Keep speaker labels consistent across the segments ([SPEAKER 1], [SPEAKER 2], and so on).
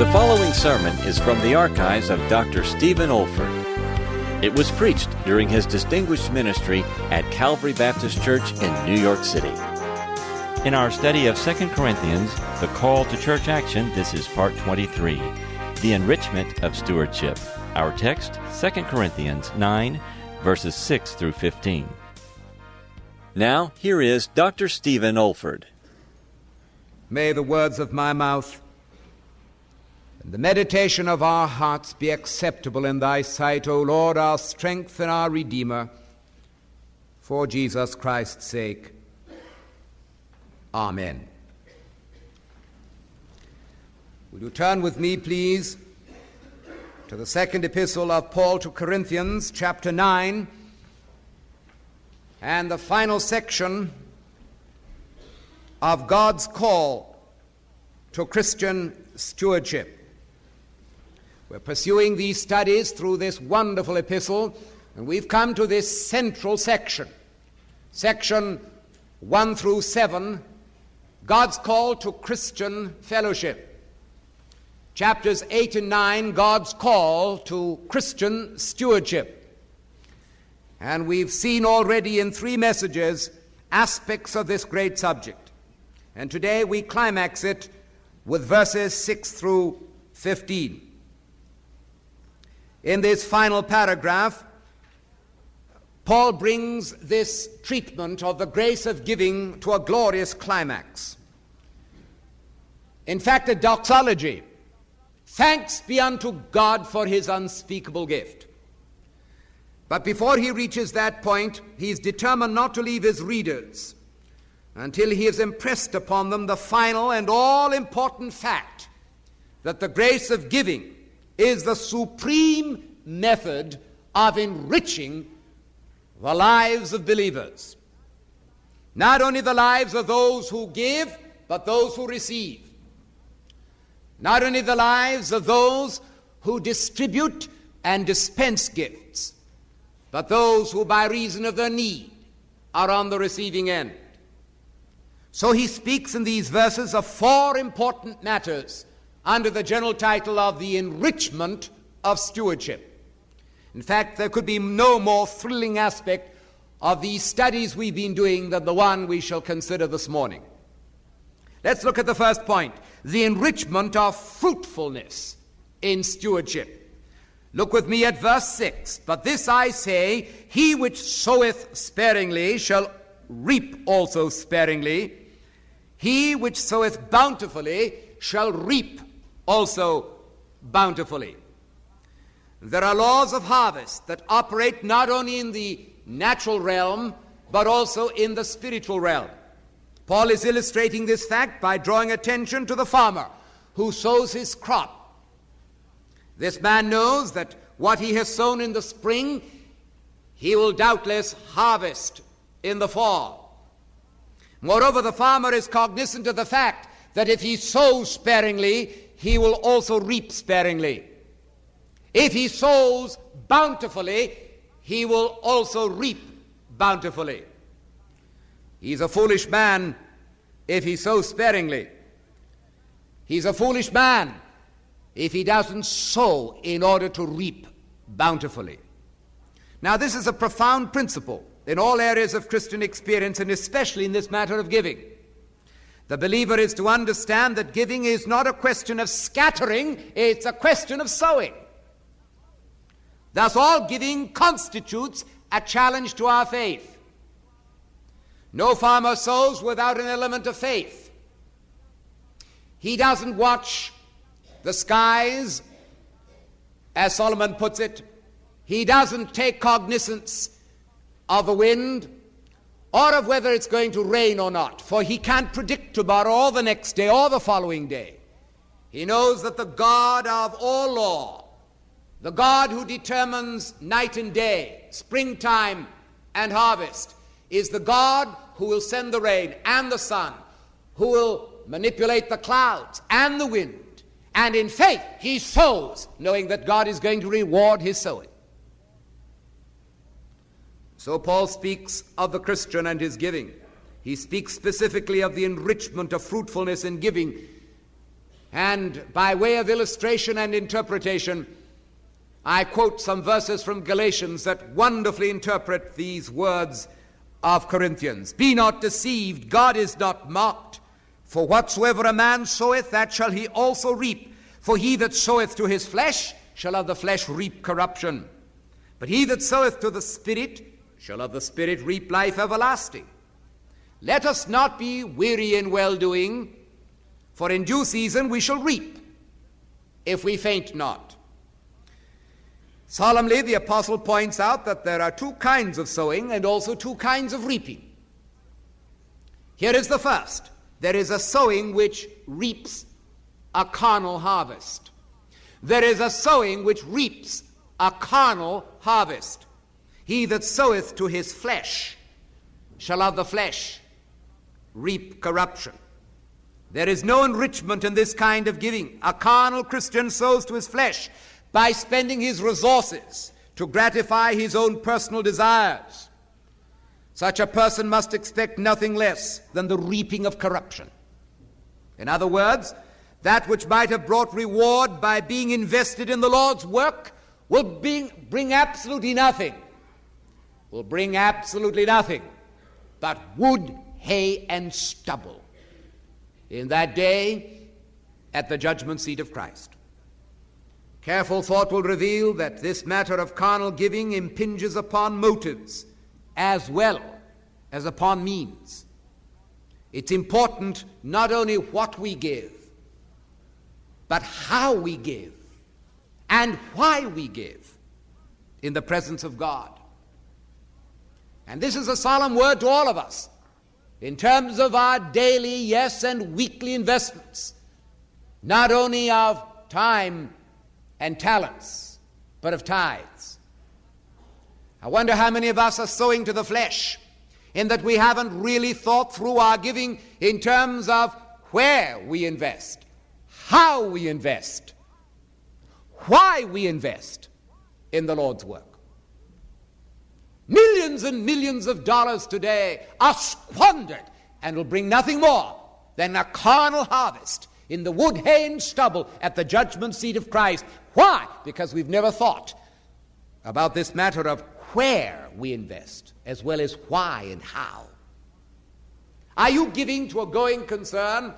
[SPEAKER 1] The following sermon is from the archives of Dr. Stephen Olford. It was preached during his distinguished ministry at Calvary Baptist Church in New York City.
[SPEAKER 2] In our study of 2 Corinthians, the call to church action, this is part 23, the enrichment of stewardship. Our text, 2 Corinthians 9, verses 6 through 15.
[SPEAKER 1] Now, here is Dr. Stephen Olford.
[SPEAKER 3] May the words of my mouth and the meditation of our hearts be acceptable in thy sight, O Lord, our strength and our Redeemer, for Jesus Christ's sake. Amen. Will you turn with me, please, to the second epistle of Paul to Corinthians, chapter 9, and the final section of God's call to Christian stewardship. We're pursuing these studies through this wonderful epistle, and we've come to this central section. Section 1 through 7 God's call to Christian fellowship. Chapters 8 and 9 God's call to Christian stewardship. And we've seen already in three messages aspects of this great subject. And today we climax it with verses 6 through 15. In this final paragraph, Paul brings this treatment of the grace of giving to a glorious climax. In fact, a doxology. Thanks be unto God for his unspeakable gift. But before he reaches that point, he is determined not to leave his readers until he has impressed upon them the final and all important fact that the grace of giving is the supreme method of enriching the lives of believers. Not only the lives of those who give, but those who receive. Not only the lives of those who distribute and dispense gifts, but those who, by reason of their need, are on the receiving end. So he speaks in these verses of four important matters under the general title of the enrichment of stewardship. In fact, there could be no more thrilling aspect of these studies we've been doing than the one we shall consider this morning. Let's look at the first point the enrichment of fruitfulness in stewardship. Look with me at verse 6. But this I say, he which soweth sparingly shall reap also sparingly. He which soweth bountifully shall reap also bountifully. There are laws of harvest that operate not only in the natural realm, but also in the spiritual realm. Paul is illustrating this fact by drawing attention to the farmer who sows his crop. This man knows that what he has sown in the spring, he will doubtless harvest in the fall. Moreover, the farmer is cognizant of the fact that if he sows sparingly, he will also reap sparingly. If he sows bountifully, he will also reap bountifully. He's a foolish man if he sows sparingly. He's a foolish man if he doesn't sow in order to reap bountifully. Now, this is a profound principle in all areas of Christian experience, and especially in this matter of giving. The believer is to understand that giving is not a question of scattering, it's a question of sowing. Thus, all giving constitutes a challenge to our faith. No farmer sows without an element of faith. He doesn't watch the skies, as Solomon puts it. He doesn't take cognizance of the wind or of whether it's going to rain or not, for he can't predict tomorrow or the next day or the following day. He knows that the God of all law, the God who determines night and day, springtime and harvest, is the God who will send the rain and the sun, who will manipulate the clouds and the wind. And in faith, he sows, knowing that God is going to reward his sowing. So Paul speaks of the Christian and his giving. He speaks specifically of the enrichment of fruitfulness in giving And by way of illustration and interpretation, I quote some verses from Galatians that wonderfully interpret these words of Corinthians. Be not deceived, God is not mocked. For whatsoever a man soweth, that shall he also reap. For he that soweth to his flesh shall of the flesh reap corruption. But he that soweth to the Spirit shall of the Spirit reap life everlasting. Let us not be weary in well doing, for in due season we shall reap, if we faint not. Solemnly, the apostle points out that there are two kinds of sowing and also two kinds of reaping. Here is the first there is a sowing which reaps a carnal harvest. There is a sowing which reaps a carnal harvest. He that soweth to his flesh shall of the flesh reap corruption. There is no enrichment in this kind of giving. A carnal Christian sows to his flesh by spending his resources to gratify his own personal desires. Such a person must expect nothing less than the reaping of corruption. In other words, that which might have brought reward by being invested in the Lord's work will bring, bring absolutely nothing. Will bring absolutely nothing but wood, hay, and stubble in that day at the judgment seat of Christ. Careful thought will reveal that this matter of carnal giving impinges upon motives as well as upon means. It's important not only what we give, but how we give and why we give in the presence of God. And this is a solemn word to all of us in terms of our daily, yes, and weekly investments, not only of time and talents, but of tithes. I wonder how many of us are sowing to the flesh in that we haven't really thought through our giving in terms of where we invest, how we invest, why we invest in the Lord's work. Millions and millions of dollars today are squandered and will bring nothing more than a carnal harvest in the wood, hay, and stubble at the judgment seat of Christ. Why? Because we've never thought about this matter of where we invest, as well as why and how. Are you giving to a going concern?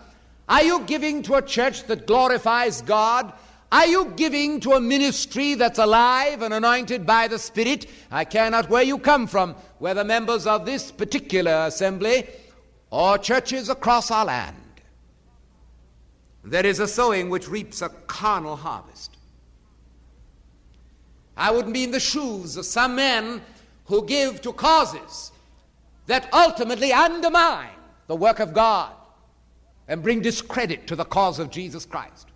[SPEAKER 3] Are you giving to a church that glorifies God? Are you giving to a ministry that's alive and anointed by the Spirit? I care not where you come from, whether members of this particular assembly or churches across our land. There is a sowing which reaps a carnal harvest. I wouldn't be in the shoes of some men who give to causes that ultimately undermine the work of God and bring discredit to the cause of Jesus Christ.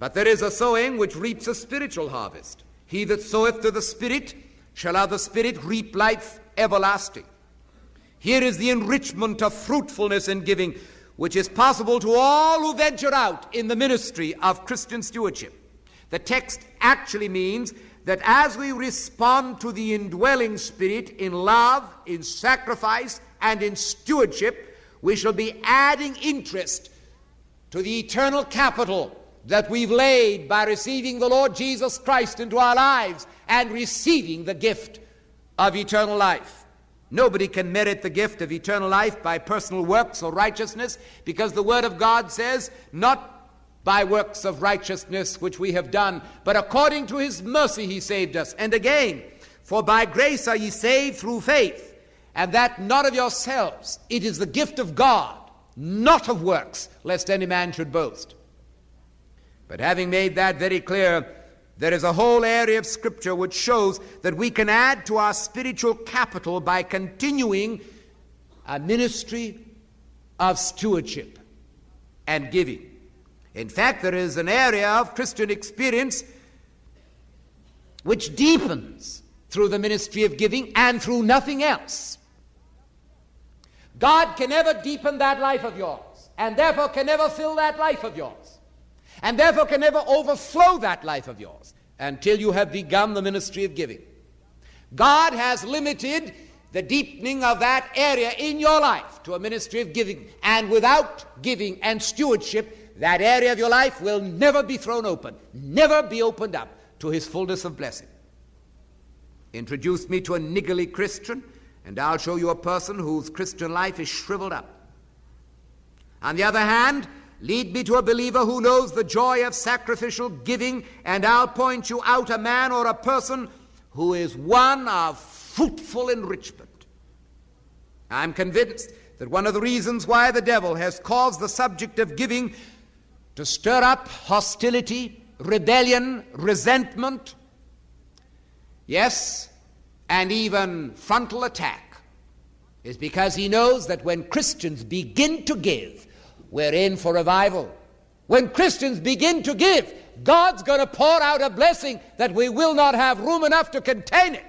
[SPEAKER 3] But there is a sowing which reaps a spiritual harvest. He that soweth to the Spirit shall of the Spirit reap life everlasting. Here is the enrichment of fruitfulness in giving, which is possible to all who venture out in the ministry of Christian stewardship. The text actually means that as we respond to the indwelling Spirit in love, in sacrifice, and in stewardship, we shall be adding interest to the eternal capital that we've laid by receiving the Lord Jesus Christ into our lives and receiving the gift of eternal life. Nobody can merit the gift of eternal life by personal works or righteousness because the Word of God says, not by works of righteousness which we have done, but according to His mercy He saved us. And again, for by grace are ye saved through faith, and that not of yourselves. It is the gift of God, not of works, lest any man should boast. But having made that very clear, there is a whole area of Scripture which shows that we can add to our spiritual capital by continuing a ministry of stewardship and giving. In fact, there is an area of Christian experience which deepens through the ministry of giving and through nothing else. God can never deepen that life of yours, and therefore can never fill that life of yours and therefore can never overflow that life of yours until you have begun the ministry of giving. God has limited the deepening of that area in your life to a ministry of giving. And without giving and stewardship, that area of your life will never be thrown open, never be opened up to his fullness of blessing. Introduce me to a niggardly Christian, and I'll show you a person whose Christian life is shriveled up. On the other hand, lead me to a believer who knows the joy of sacrificial giving, and I'll point you out a man or a person who is one of fruitful enrichment. I'm convinced that one of the reasons why the devil has caused the subject of giving to stir up hostility, rebellion, resentment, yes, and even frontal attack, is because he knows that when Christians begin to give, we're in for revival. When Christians begin to give, God's going to pour out a blessing that we will not have room enough to contain it.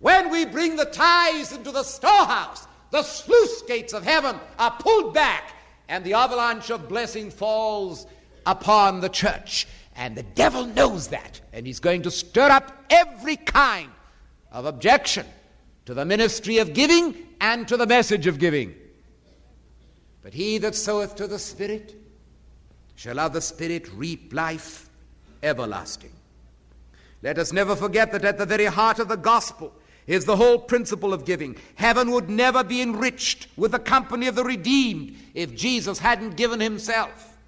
[SPEAKER 3] When we bring the tithes into the storehouse, the sluice gates of heaven are pulled back and the avalanche of blessing falls upon the church. And the devil knows that, and he's going to stir up every kind of objection to the ministry of giving and to the message of giving. But he that soweth to the Spirit shall of the Spirit reap life everlasting. Let us never forget that at the very heart of the gospel is the whole principle of giving. Heaven would never be enriched with the company of the redeemed if Jesus hadn't given himself.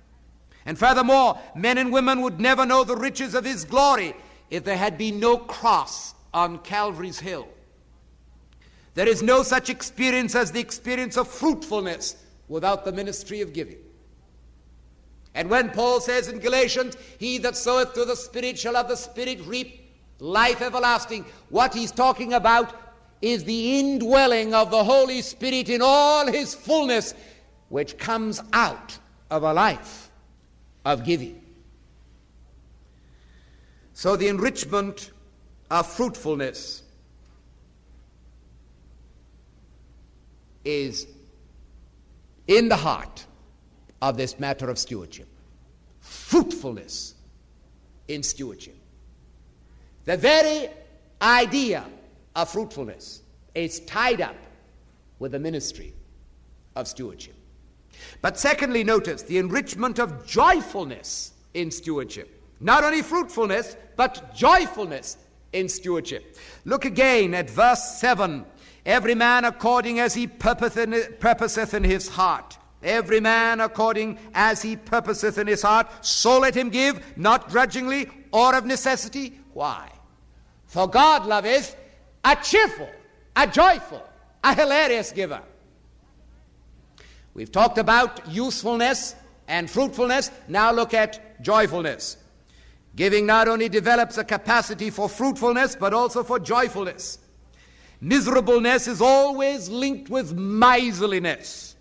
[SPEAKER 3] And furthermore, men and women would never know the riches of his glory if there had been no cross on Calvary's hill. There is no such experience as the experience of fruitfulness without the ministry of giving. And when Paul says in Galatians, He that soweth to the Spirit shall of the Spirit reap life everlasting, what he's talking about is the indwelling of the Holy Spirit in all his fullness, which comes out of a life of giving. So the enrichment of fruitfulness is in the heart of this matter of stewardship. Fruitfulness in stewardship. The very idea of fruitfulness is tied up with the ministry of stewardship. But secondly, notice the enrichment of joyfulness in stewardship. Not only fruitfulness, but joyfulness in stewardship. Look again at verse 7. Every man according as he purposeth in his heart. Every man according as he purposeth in his heart, so let him give, not grudgingly or of necessity. Why? For God loveth a cheerful, a joyful, a hilarious giver. We've talked about usefulness and fruitfulness. Now look at joyfulness. Giving not only develops a capacity for fruitfulness, but also for joyfulness. Miserableness is always linked with miserliness,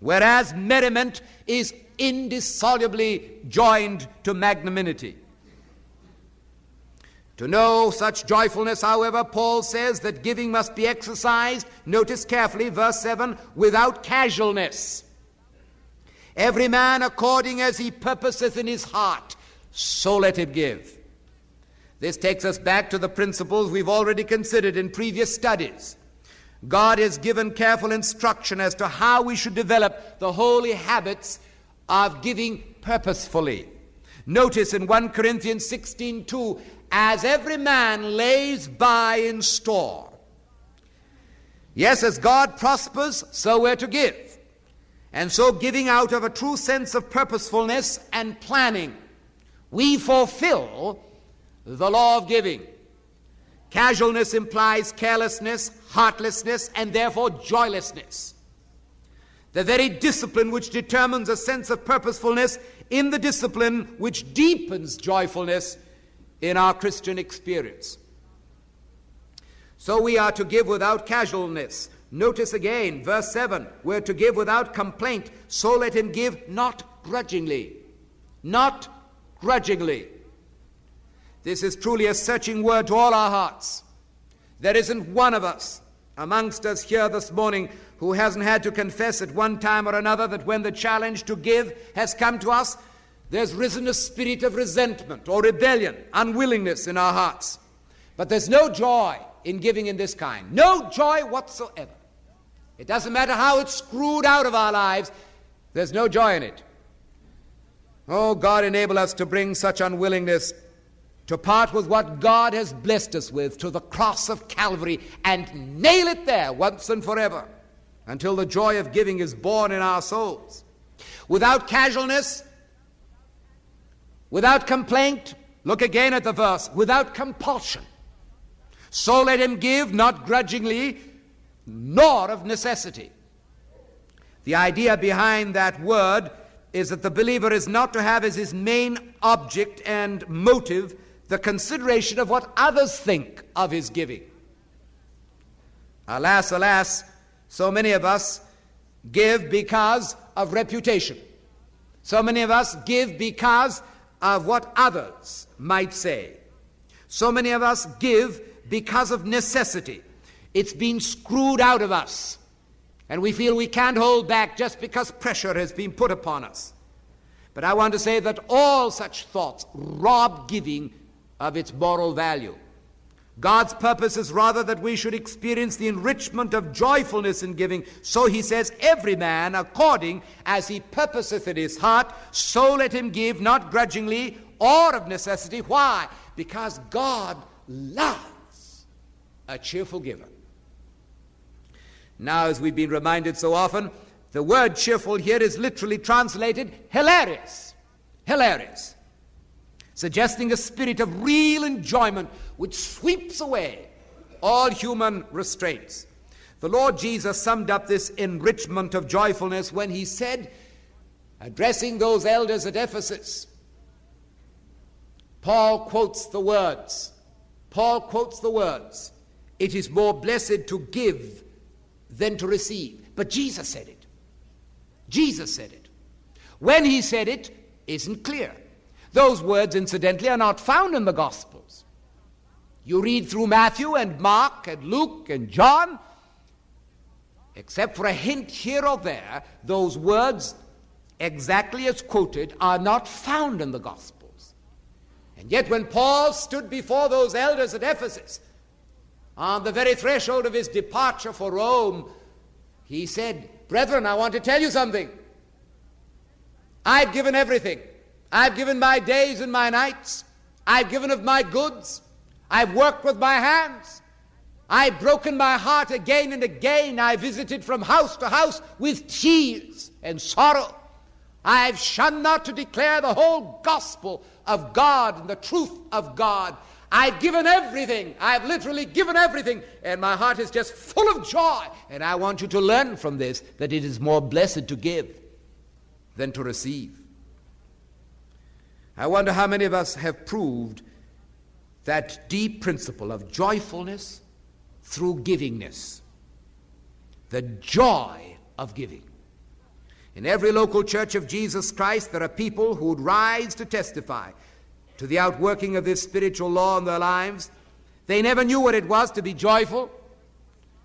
[SPEAKER 3] whereas merriment is indissolubly joined to magnanimity. To know such joyfulness, however, Paul says that giving must be exercised, notice carefully, verse 7, without casualness. Every man according as he purposeth in his heart, so let him give. This takes us back to the principles we've already considered in previous studies. God has given careful instruction as to how we should develop the holy habits of giving purposefully. Notice in 1 Corinthians 16 2, as every man lays by in store. Yes, as God prospers, so we're to give. And so, giving out of a true sense of purposefulness and planning, we fulfill the law of giving. Casualness implies carelessness, heartlessness, and therefore joylessness. The very discipline which determines a sense of purposefulness in the discipline which deepens joyfulness in our Christian experience. So we are to give without casualness. Notice again, verse 7 we're to give without complaint, so let him give not grudgingly. Not grudgingly. This is truly a searching word to all our hearts. There isn't one of us amongst us here this morning who hasn't had to confess at one time or another that when the challenge to give has come to us, there's risen a spirit of resentment or rebellion, unwillingness in our hearts. But there's no joy in giving in this kind. No joy whatsoever. It doesn't matter how it's screwed out of our lives, there's no joy in it. Oh, God, enable us to bring such unwillingness to part with what God has blessed us with to the cross of Calvary and nail it there once and forever until the joy of giving is born in our souls. Without casualness, without complaint, look again at the verse, without compulsion. So let him give, not grudgingly, nor of necessity. The idea behind that word is that the believer is not to have as his main object and motive the consideration of what others think of his giving. Alas, alas, so many of us give because of reputation. So many of us give because of what others might say. So many of us give because of necessity. It's been screwed out of us. And we feel we can't hold back just because pressure has been put upon us. But I want to say that all such thoughts rob giving of its moral value. God's purpose is rather that we should experience the enrichment of joyfulness in giving. So he says, Every man according as he purposeth in his heart, so let him give, not grudgingly or of necessity. Why? Because God loves a cheerful giver. Now, as we've been reminded so often, the word cheerful here is literally translated hilarious. Hilarious suggesting a spirit of real enjoyment which sweeps away all human restraints. The Lord Jesus summed up this enrichment of joyfulness when he said, addressing those elders at Ephesus, Paul quotes the words, Paul quotes the words, it is more blessed to give than to receive. But Jesus said it. Jesus said it. When he said it, isn't clear. Those words, incidentally, are not found in the Gospels. You read through Matthew and Mark and Luke and John, except for a hint here or there, those words, exactly as quoted, are not found in the Gospels. And yet, when Paul stood before those elders at Ephesus, on the very threshold of his departure for Rome, he said, Brethren, I want to tell you something. I've given everything. I've given my days and my nights. I've given of my goods. I've worked with my hands. I've broken my heart again and again. I visited from house to house with tears and sorrow. I've shunned not to declare the whole gospel of God and the truth of God. I've given everything. I've literally given everything. And my heart is just full of joy. And I want you to learn from this that it is more blessed to give than to receive. I wonder how many of us have proved that deep principle of joyfulness through givingness. The joy of giving. In every local church of Jesus Christ, there are people who would rise to testify to the outworking of this spiritual law in their lives. They never knew what it was to be joyful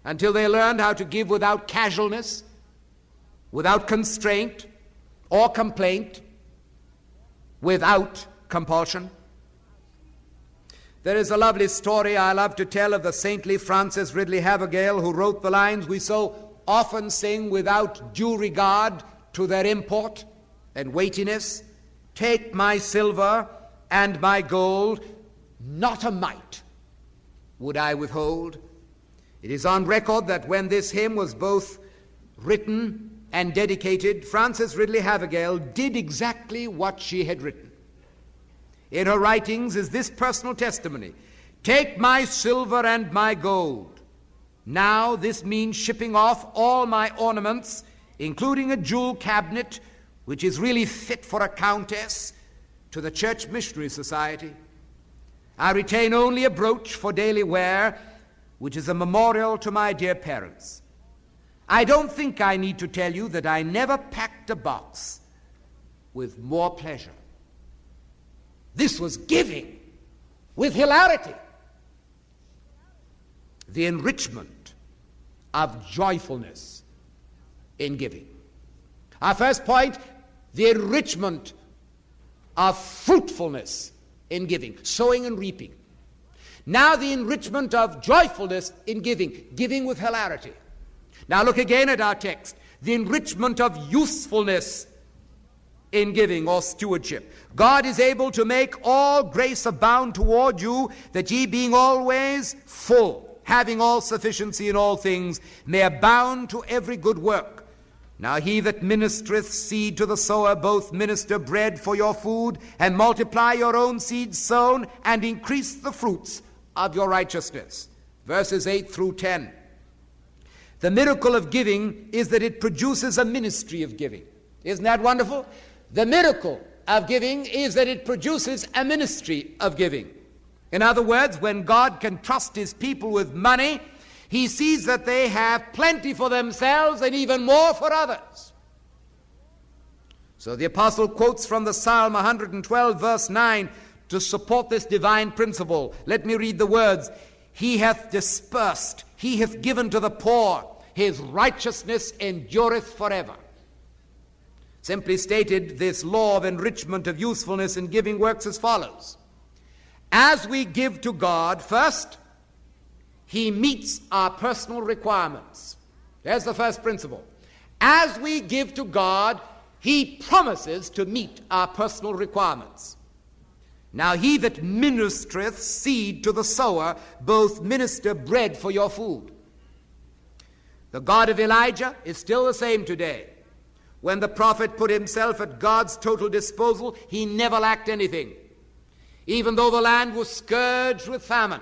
[SPEAKER 3] until they learned how to give without casualness, without constraint or complaint, without compulsion. There is a lovely story I love to tell of the saintly Frances Ridley Havergal who wrote the lines we so often sing without due regard to their import and weightiness. Take my silver and my gold, not a mite would I withhold. It is on record that when this hymn was both written and dedicated, Frances Ridley Havergal did exactly what she had written. In her writings is this personal testimony Take my silver and my gold. Now, this means shipping off all my ornaments, including a jewel cabinet, which is really fit for a countess, to the Church Missionary Society. I retain only a brooch for daily wear, which is a memorial to my dear parents. I don't think I need to tell you that I never packed a box with more pleasure. This was giving with hilarity. The enrichment of joyfulness in giving. Our first point the enrichment of fruitfulness in giving, sowing and reaping. Now, the enrichment of joyfulness in giving, giving with hilarity. Now, look again at our text the enrichment of usefulness in giving or stewardship. God is able to make all grace abound toward you, that ye, being always full, having all sufficiency in all things, may abound to every good work. Now he that ministereth seed to the sower both minister bread for your food, and multiply your own seed sown, and increase the fruits of your righteousness. Verses 8 through 10. The miracle of giving is that it produces a ministry of giving. Isn't that wonderful? The miracle of giving is that it produces a ministry of giving. In other words, when God can trust his people with money, he sees that they have plenty for themselves and even more for others. So the apostle quotes from the Psalm 112, verse 9, to support this divine principle. Let me read the words He hath dispersed, He hath given to the poor, His righteousness endureth forever. Simply stated, this law of enrichment of usefulness in giving works as follows. As we give to God, first, He meets our personal requirements. There's the first principle. As we give to God, He promises to meet our personal requirements. Now, he that ministereth seed to the sower, both minister bread for your food. The God of Elijah is still the same today. When the prophet put himself at God's total disposal, he never lacked anything, even though the land was scourged with famine.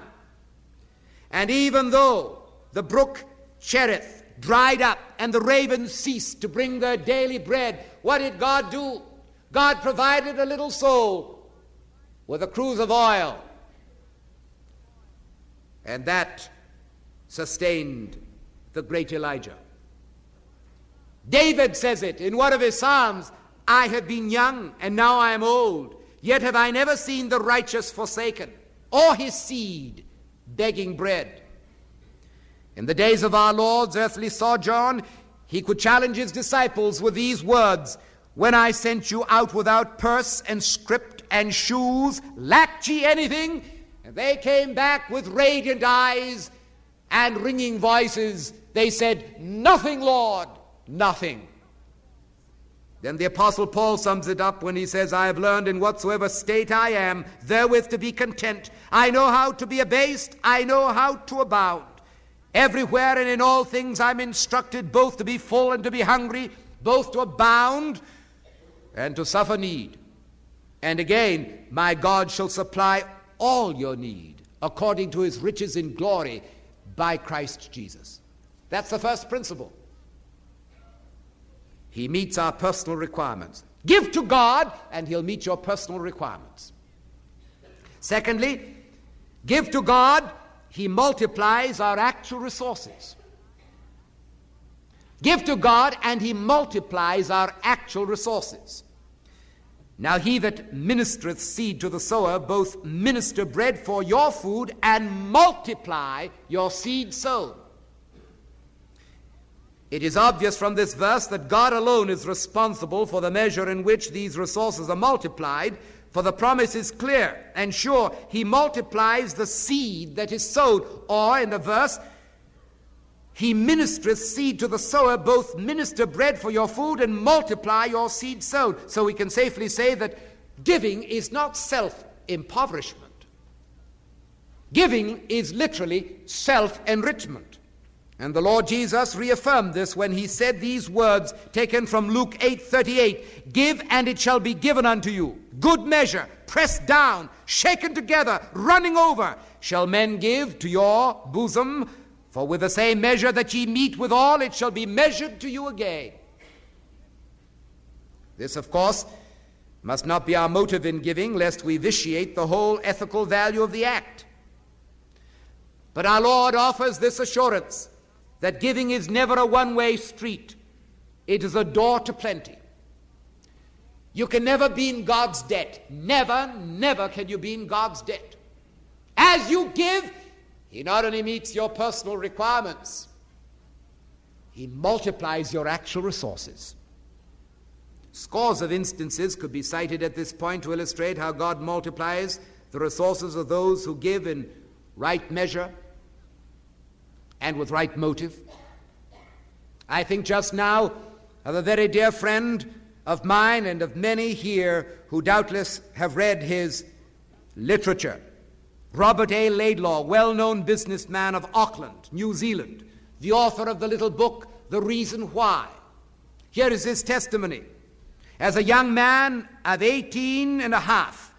[SPEAKER 3] And even though the brook Cherith dried up and the ravens ceased to bring their daily bread, what did God do? God provided a little soul with a cruse of oil. And that sustained the great Elijah. David says it in one of his Psalms I have been young, and now I am old, yet have I never seen the righteous forsaken, or his seed begging bread. In the days of our Lord's earthly sojourn, he could challenge his disciples with these words When I sent you out without purse and scrip and shoes, lacked ye anything? And they came back with radiant eyes and ringing voices. They said, Nothing, Lord nothing. Then the Apostle Paul sums it up when he says, I have learned in whatsoever state I am, therewith to be content. I know how to be abased, I know how to abound. Everywhere and in all things I'm instructed both to be full and to be hungry, both to abound and to suffer need. And again, my God shall supply all your need according to his riches in glory by Christ Jesus. That's the first principle. He meets our personal requirements. Give to God, and He'll meet your personal requirements. Secondly, give to God, He multiplies our actual resources. Give to God, and He multiplies our actual resources. Now, he that ministereth seed to the sower, both minister bread for your food and multiply your seed sown. It is obvious from this verse that God alone is responsible for the measure in which these resources are multiplied, for the promise is clear and sure. He multiplies the seed that is sowed, or in the verse, he ministereth seed to the sower, both minister bread for your food and multiply your seed sown. So we can safely say that giving is not self impoverishment. Giving is literally self enrichment. And the Lord Jesus reaffirmed this when he said these words taken from Luke 8:38, "Give and it shall be given unto you. Good measure, pressed down, shaken together, running over, shall men give to your bosom, for with the same measure that ye meet withal, it shall be measured to you again." This, of course, must not be our motive in giving, lest we vitiate the whole ethical value of the act. But our Lord offers this assurance that giving is never a one way street, it is a door to plenty. You can never be in God's debt. Never, never can you be in God's debt. As you give, He not only meets your personal requirements, He multiplies your actual resources. Scores of instances could be cited at this point to illustrate how God multiplies the resources of those who give in right measure and with right motive. I think just now of a very dear friend of mine and of many here who doubtless have read his literature. Robert A. Laidlaw, well known businessman of Auckland, New Zealand, the author of the little book, The Reason Why. Here is his testimony. As a young man of 18 and a half,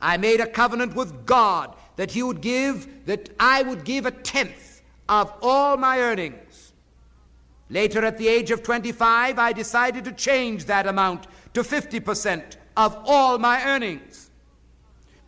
[SPEAKER 3] I made a covenant with God that he would give, that I would give a tenth of all my earnings. Later, at the age of 25, I decided to change that amount to 50% of all my earnings.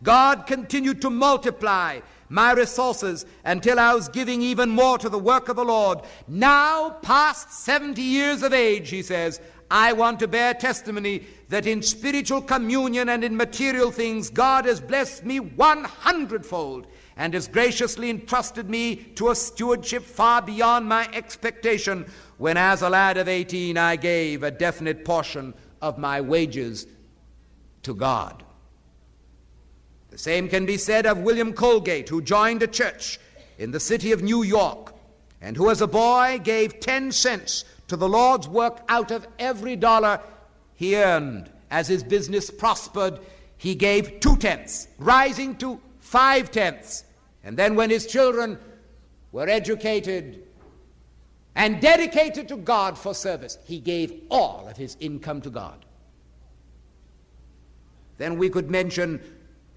[SPEAKER 3] God continued to multiply my resources until I was giving even more to the work of the Lord. Now, past 70 years of age, he says, I want to bear testimony that in spiritual communion and in material things, God has blessed me one hundredfold and has graciously entrusted me to a stewardship far beyond my expectation when, as a lad of 18, I gave a definite portion of my wages to God. The same can be said of William Colgate, who joined a church in the city of New York and who, as a boy, gave 10 cents to the Lord's work out of every dollar he earned. As his business prospered, he gave two tenths, rising to five tenths. And then, when his children were educated and dedicated to God for service, he gave all of his income to God. Then we could mention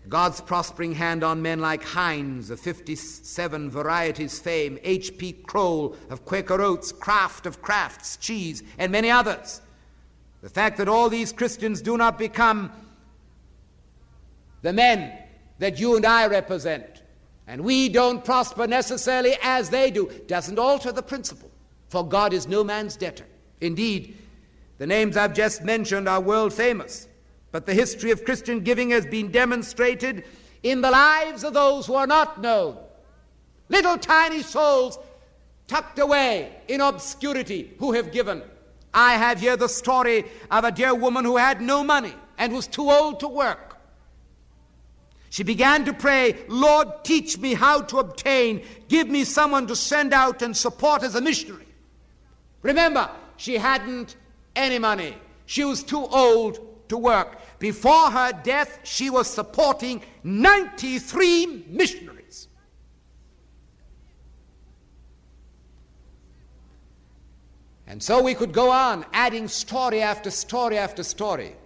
[SPEAKER 3] God's prospering hand on men like Heinz of 57 Varieties fame, H.P. Crowell of Quaker Oats, Kraft of Kraft's Cheese, and many others. The fact that all these Christians do not become the men that you and I represent, and we don't prosper necessarily as they do, doesn't alter the principle, for God is no man's debtor. Indeed, the names I've just mentioned are world famous. But the history of Christian giving has been demonstrated in the lives of those who are not known. Little tiny souls tucked away in obscurity who have given. I have here the story of a dear woman who had no money and was too old to work. She began to pray, Lord, teach me how to obtain, give me someone to send out and support as a missionary. Remember, she hadn't any money. She was too old to work. Before her death, she was supporting 93 missionaries. And so we could go on adding story after story after story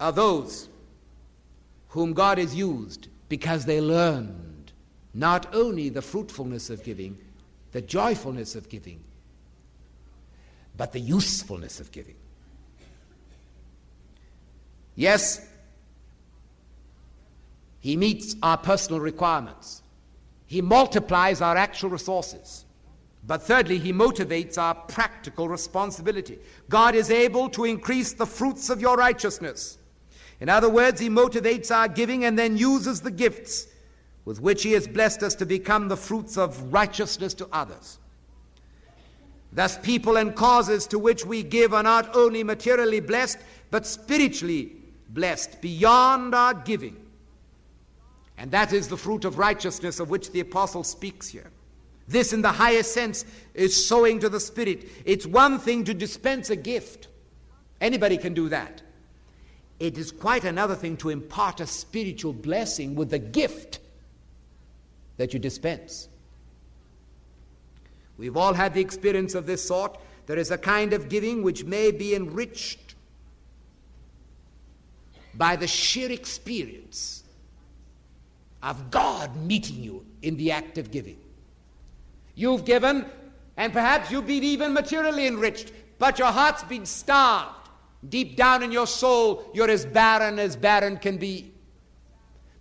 [SPEAKER 3] of those whom God has used because they learned not only the fruitfulness of giving, the joyfulness of giving, but the usefulness of giving. Yes, He meets our personal requirements. He multiplies our actual resources. But thirdly, He motivates our practical responsibility. God is able to increase the fruits of your righteousness. In other words, He motivates our giving and then uses the gifts with which He has blessed us to become the fruits of righteousness to others. Thus, people and causes to which we give are not only materially blessed, but spiritually blessed beyond our giving. And that is the fruit of righteousness of which the apostle speaks here. This, in the highest sense, is sowing to the Spirit. It's one thing to dispense a gift, anybody can do that. It is quite another thing to impart a spiritual blessing with the gift that you dispense. We've all had the experience of this sort. There is a kind of giving which may be enriched by the sheer experience of God meeting you in the act of giving. You've given, and perhaps you've been even materially enriched, but your heart's been starved. Deep down in your soul, you're as barren as barren can be.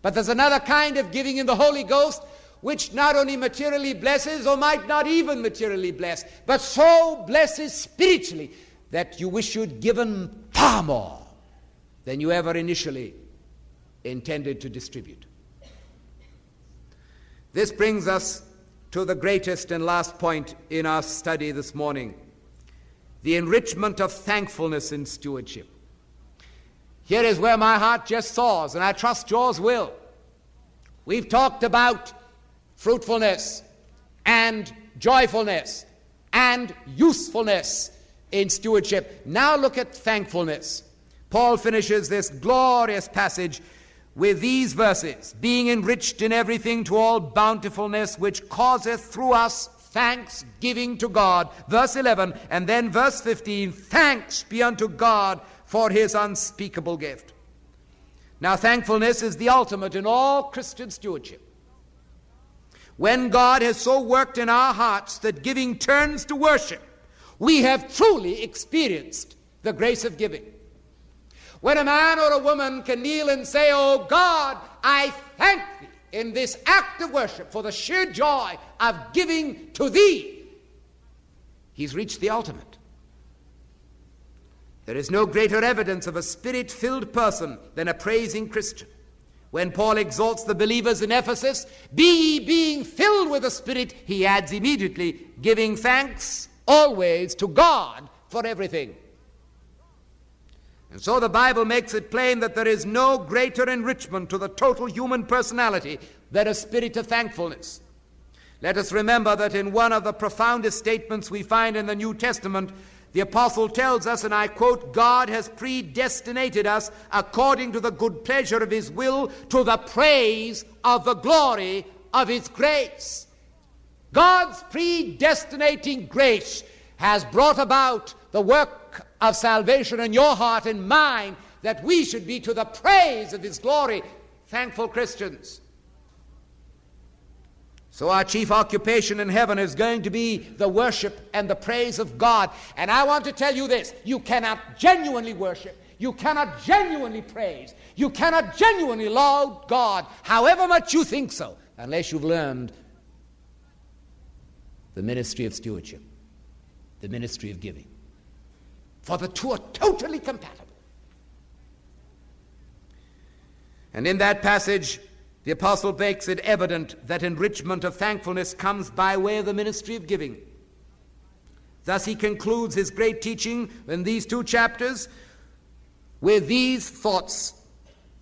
[SPEAKER 3] But there's another kind of giving in the Holy Ghost which not only materially blesses or might not even materially bless, but so blesses spiritually that you wish you'd given far more than you ever initially intended to distribute. This brings us to the greatest and last point in our study this morning the enrichment of thankfulness in stewardship. Here is where my heart just soars, and I trust yours will. We've talked about fruitfulness and joyfulness and usefulness in stewardship. Now look at thankfulness. Paul finishes this glorious passage with these verses being enriched in everything to all bountifulness, which causeth through us thanksgiving to God. Verse 11, and then verse 15 thanks be unto God for his unspeakable gift. Now, thankfulness is the ultimate in all Christian stewardship. When God has so worked in our hearts that giving turns to worship, we have truly experienced the grace of giving. When a man or a woman can kneel and say, Oh God, I thank thee in this act of worship for the sheer joy of giving to thee, he's reached the ultimate. There is no greater evidence of a spirit filled person than a praising Christian. When Paul exhorts the believers in Ephesus, be being filled with the Spirit, he adds immediately, giving thanks always to God for everything. And so the Bible makes it plain that there is no greater enrichment to the total human personality than a spirit of thankfulness. Let us remember that in one of the profoundest statements we find in the New Testament, the apostle tells us, and I quote, God has predestinated us according to the good pleasure of his will to the praise of the glory of his grace. God's predestinating grace has brought about the work of salvation in your heart and mine that we should be to the praise of his glory. Thankful Christians. So, our chief occupation in heaven is going to be the worship and the praise of God. And I want to tell you this you cannot genuinely worship, you cannot genuinely praise, you cannot genuinely laud God, however much you think so, unless you've learned the ministry of stewardship, the ministry of giving. For the two are totally compatible. And in that passage, the apostle makes it evident that enrichment of thankfulness comes by way of the ministry of giving. Thus, he concludes his great teaching in these two chapters with these thoughts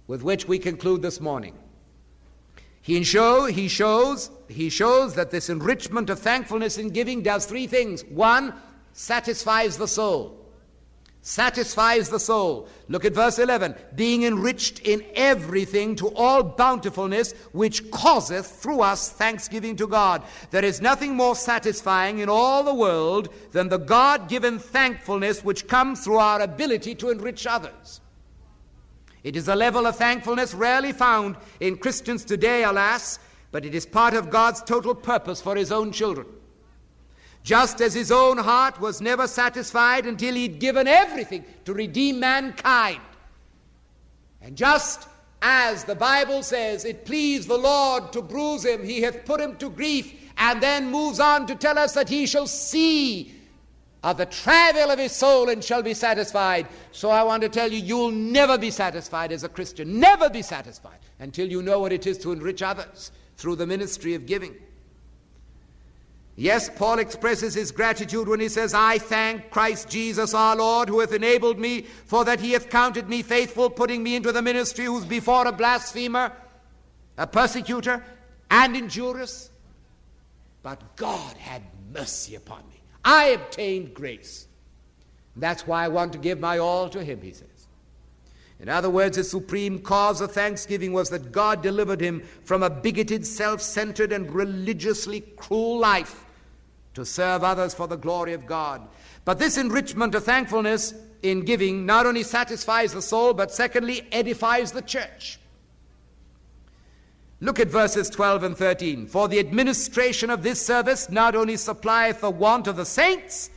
[SPEAKER 3] with which we conclude this morning. He, show, he, shows, he shows that this enrichment of thankfulness in giving does three things. One, satisfies the soul satisfies the soul. Look at verse 11. Being enriched in everything to all bountifulness, which causeth through us thanksgiving to God. There is nothing more satisfying in all the world than the God given thankfulness which comes through our ability to enrich others. It is a level of thankfulness rarely found in Christians today, alas, but it is part of God's total purpose for His own children just as his own heart was never satisfied until he'd given everything to redeem mankind. And just as the Bible says, it pleased the Lord to bruise him, he hath put him to grief, and then moves on to tell us that he shall see of the travail of his soul and shall be satisfied. So I want to tell you, you'll never be satisfied as a Christian, never be satisfied until you know what it is to enrich others through the ministry of giving. Yes, Paul expresses his gratitude when he says, I thank Christ Jesus our Lord, who hath enabled me, for that he hath counted me faithful, putting me into the ministry, who's before a blasphemer, a persecutor, and injurious. But God had mercy upon me. I obtained grace. That's why I want to give my all to him, he says. In other words, the supreme cause of thanksgiving was that God delivered him from a bigoted, self centered, and religiously cruel life to serve others for the glory of God. But this enrichment of thankfulness in giving not only satisfies the soul, but secondly, edifies the church. Look at verses 12 and 13. For the administration of this service not only supplieth the want of the saints,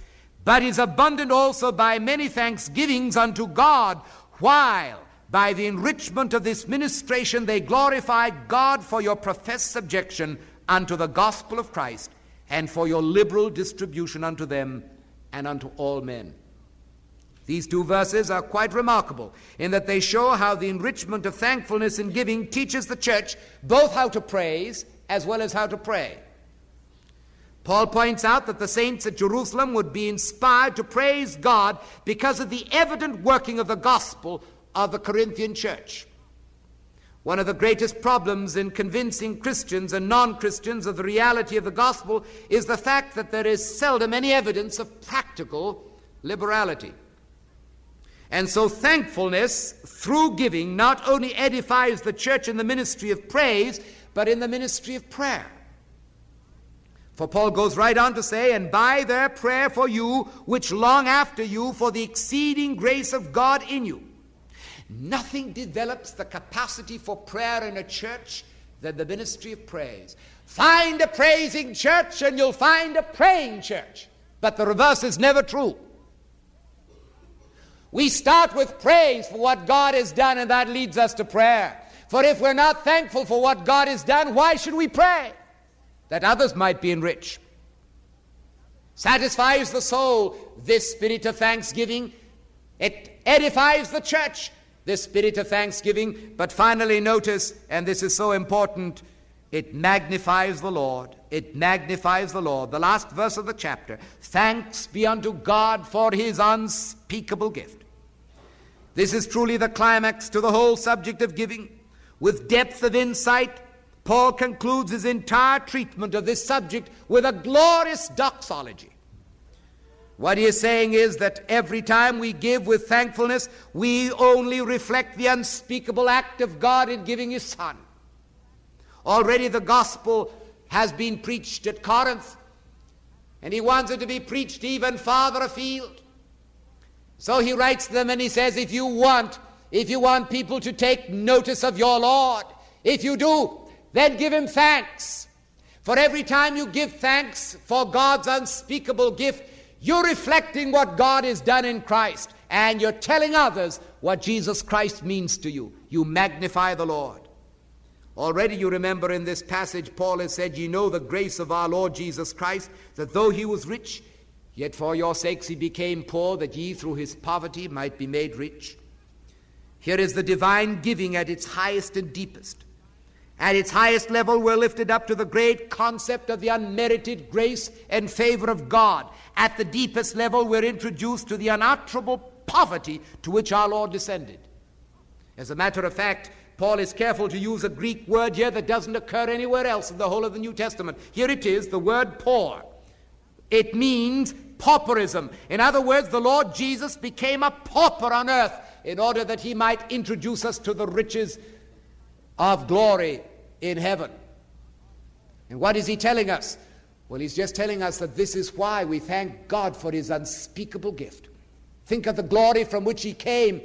[SPEAKER 3] but is abundant also by many thanksgivings unto God while by the enrichment of this ministration they glorify God for your professed subjection unto the gospel of Christ and for your liberal distribution unto them and unto all men. These two verses are quite remarkable in that they show how the enrichment of thankfulness and giving teaches the church both how to praise as well as how to pray. Paul points out that the saints at Jerusalem would be inspired to praise God because of the evident working of the gospel of the Corinthian church. One of the greatest problems in convincing Christians and non Christians of the reality of the gospel is the fact that there is seldom any evidence of practical liberality. And so, thankfulness through giving not only edifies the church in the ministry of praise, but in the ministry of prayer. For Paul goes right on to say, And by their prayer for you, which long after you for the exceeding grace of God in you. Nothing develops the capacity for prayer in a church than the ministry of praise. Find a praising church and you'll find a praying church. But the reverse is never true. We start with praise for what God has done, and that leads us to prayer. For if we're not thankful for what God has done, why should we pray? That others might be enriched. Satisfies the soul, this spirit of thanksgiving. It edifies the church, this spirit of thanksgiving. But finally, notice, and this is so important, it magnifies the Lord. It magnifies the Lord. The last verse of the chapter Thanks be unto God for his unspeakable gift. This is truly the climax to the whole subject of giving. With depth of insight, Paul concludes his entire treatment of this subject with a glorious doxology. What he is saying is that every time we give with thankfulness, we only reflect the unspeakable act of God in giving his Son. Already the gospel has been preached at Corinth, and he wants it to be preached even farther afield. So he writes them and he says, if you want, if you want people to take notice of your Lord, if you do, then give him thanks. For every time you give thanks for God's unspeakable gift, you're reflecting what God has done in Christ, and you're telling others what Jesus Christ means to you. You magnify the Lord. Already you remember in this passage, Paul has said, Ye know the grace of our Lord Jesus Christ, that though he was rich, yet for your sakes he became poor, that ye through his poverty might be made rich. Here is the divine giving at its highest and deepest. At its highest level, we're lifted up to the great concept of the unmerited grace and favor of God. At the deepest level, we're introduced to the unutterable poverty to which our Lord descended. As a matter of fact, Paul is careful to use a Greek word here that doesn't occur anywhere else in the whole of the New Testament. Here it is, the word poor. It means pauperism. In other words, the Lord Jesus became a pauper on earth in order that he might introduce us to the riches of glory in heaven. And what is he telling us? Well, he's just telling us that this is why we thank God for his unspeakable gift. Think of the glory from which he came,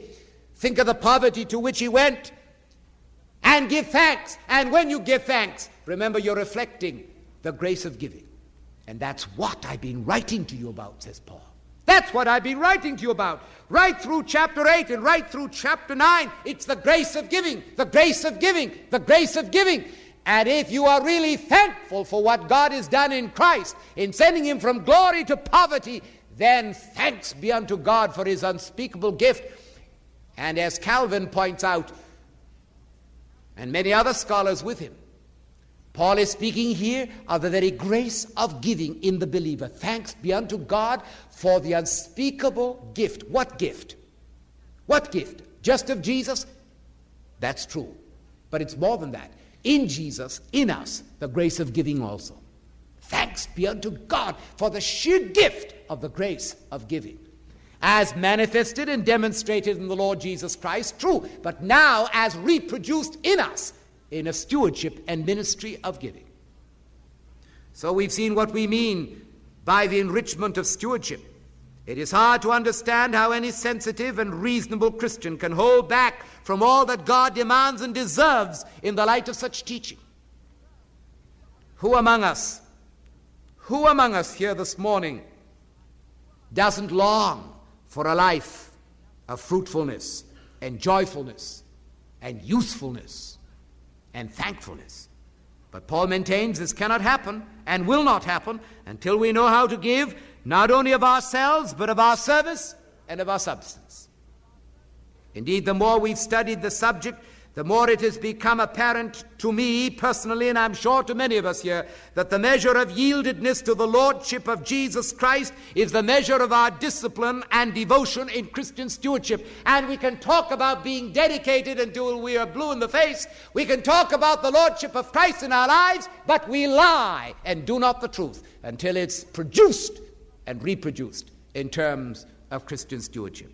[SPEAKER 3] think of the poverty to which he went, and give thanks. And when you give thanks, remember you're reflecting the grace of giving. And that's what I've been writing to you about, says Paul. That's what I've been writing to you about. Right through chapter 8 and right through chapter 9, it's the grace of giving, the grace of giving, the grace of giving. And if you are really thankful for what God has done in Christ, in sending him from glory to poverty, then thanks be unto God for his unspeakable gift. And as Calvin points out, and many other scholars with him, Paul is speaking here of the very grace of giving in the believer. Thanks be unto God for the unspeakable gift. What gift? What gift? Just of Jesus? That's true. But it's more than that. In Jesus, in us, the grace of giving also. Thanks be unto God for the sheer gift of the grace of giving. As manifested and demonstrated in the Lord Jesus Christ, true, but now as reproduced in us in a stewardship and ministry of giving. So we've seen what we mean by the enrichment of stewardship. It is hard to understand how any sensitive and reasonable Christian can hold back from all that God demands and deserves in the light of such teaching. Who among us, who among us here this morning doesn't long for a life of fruitfulness and joyfulness and usefulness and thankfulness. But Paul maintains this cannot happen and will not happen until we know how to give not only of ourselves, but of our service and of our substance. Indeed, the more we've studied the subject, the more it has become apparent to me personally, and I'm sure to many of us here, that the measure of yieldedness to the Lordship of Jesus Christ is the measure of our discipline and devotion in Christian stewardship. And we can talk about being dedicated until we are blue in the face. We can talk about the Lordship of Christ in our lives, but we lie and do not the truth until it's produced and reproduced in terms of Christian stewardship.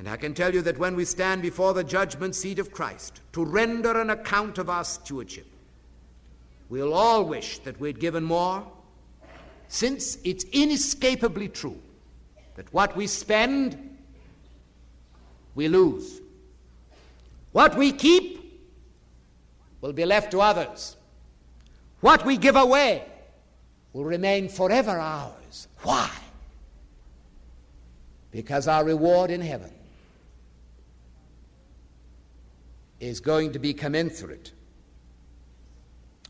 [SPEAKER 3] And I can tell you that when we stand before the judgment seat of Christ to render an account of our stewardship, we'll all wish that we'd given more, since it's inescapably true that what we spend, we lose. What we keep will be left to others. What we give away will remain forever ours. Why? Because our reward in heaven is going to be commensurate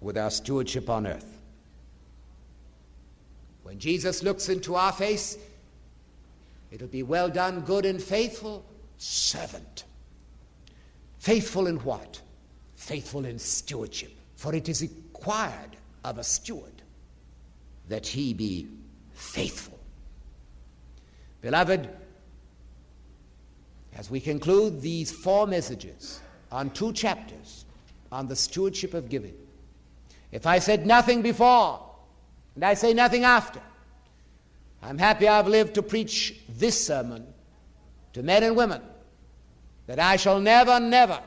[SPEAKER 3] with our stewardship on earth. When Jesus looks into our face, it'll be well done, good and faithful servant. Faithful in what? Faithful in stewardship. For it is required of a steward that he be faithful. Beloved, as we conclude these four messages, on two chapters on the stewardship of giving. If I said nothing before and I say nothing after, I'm happy I've lived to preach this sermon to men and women that I shall never, never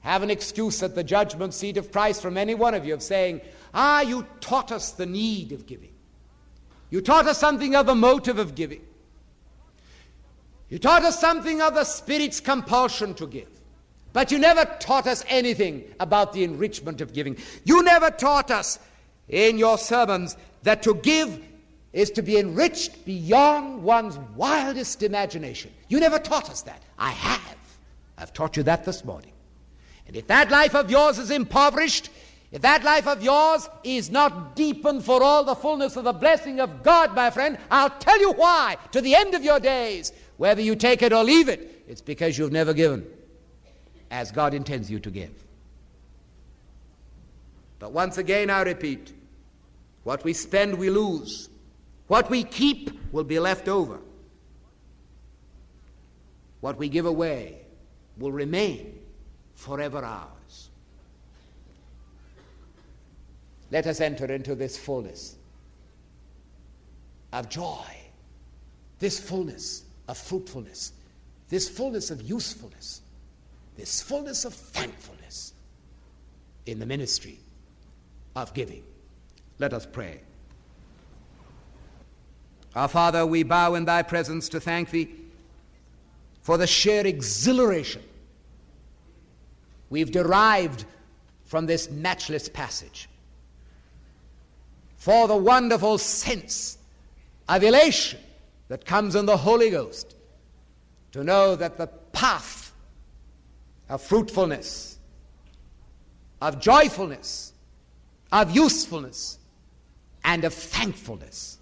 [SPEAKER 3] have an excuse at the judgment seat of Christ from any one of you of saying, Ah, you taught us the need of giving. You taught us something of the motive of giving. You taught us something of the Spirit's compulsion to give. But you never taught us anything about the enrichment of giving. You never taught us in your sermons that to give is to be enriched beyond one's wildest imagination. You never taught us that. I have. I've taught you that this morning. And if that life of yours is impoverished, if that life of yours is not deepened for all the fullness of the blessing of God, my friend, I'll tell you why to the end of your days. Whether you take it or leave it, it's because you've never given as God intends you to give. But once again, I repeat what we spend, we lose. What we keep will be left over. What we give away will remain forever ours. Let us enter into this fullness of joy, this fullness of fruitfulness, this fullness of usefulness this fullness of thankfulness in the ministry of giving. Let us pray. Our Father, we bow in thy presence to thank thee for the sheer exhilaration we've derived from this matchless passage, for the wonderful sense of elation that comes in the Holy Ghost to know that the path of fruitfulness, of joyfulness, of usefulness, and of thankfulness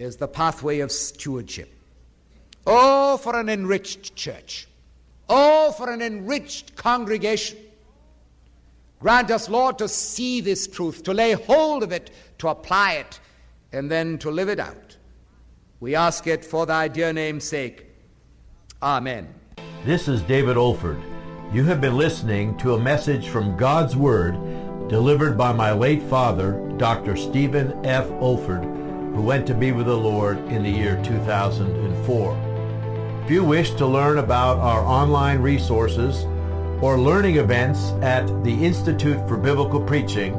[SPEAKER 3] is the pathway of stewardship. Oh, for an enriched church. Oh, for an enriched congregation. Grant us, Lord, to see this truth, to lay hold of it, to apply it, and then to live it out. We ask it for thy dear name's sake. Amen.
[SPEAKER 4] This is David Olford. You have been listening to a message from God's Word delivered by my late father, Dr. Stephen F. Olford, who went to be with the Lord in the year 2004. If you wish to learn about our online resources or learning events at the Institute for Biblical Preaching,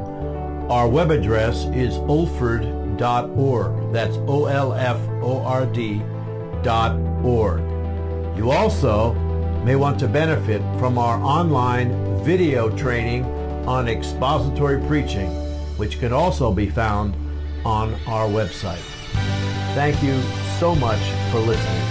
[SPEAKER 4] our web address is olford.org. That's O-L-F-O-R-D dot org. You also may want to benefit from our online video training on expository preaching, which can also be found on our website. Thank you so much for listening.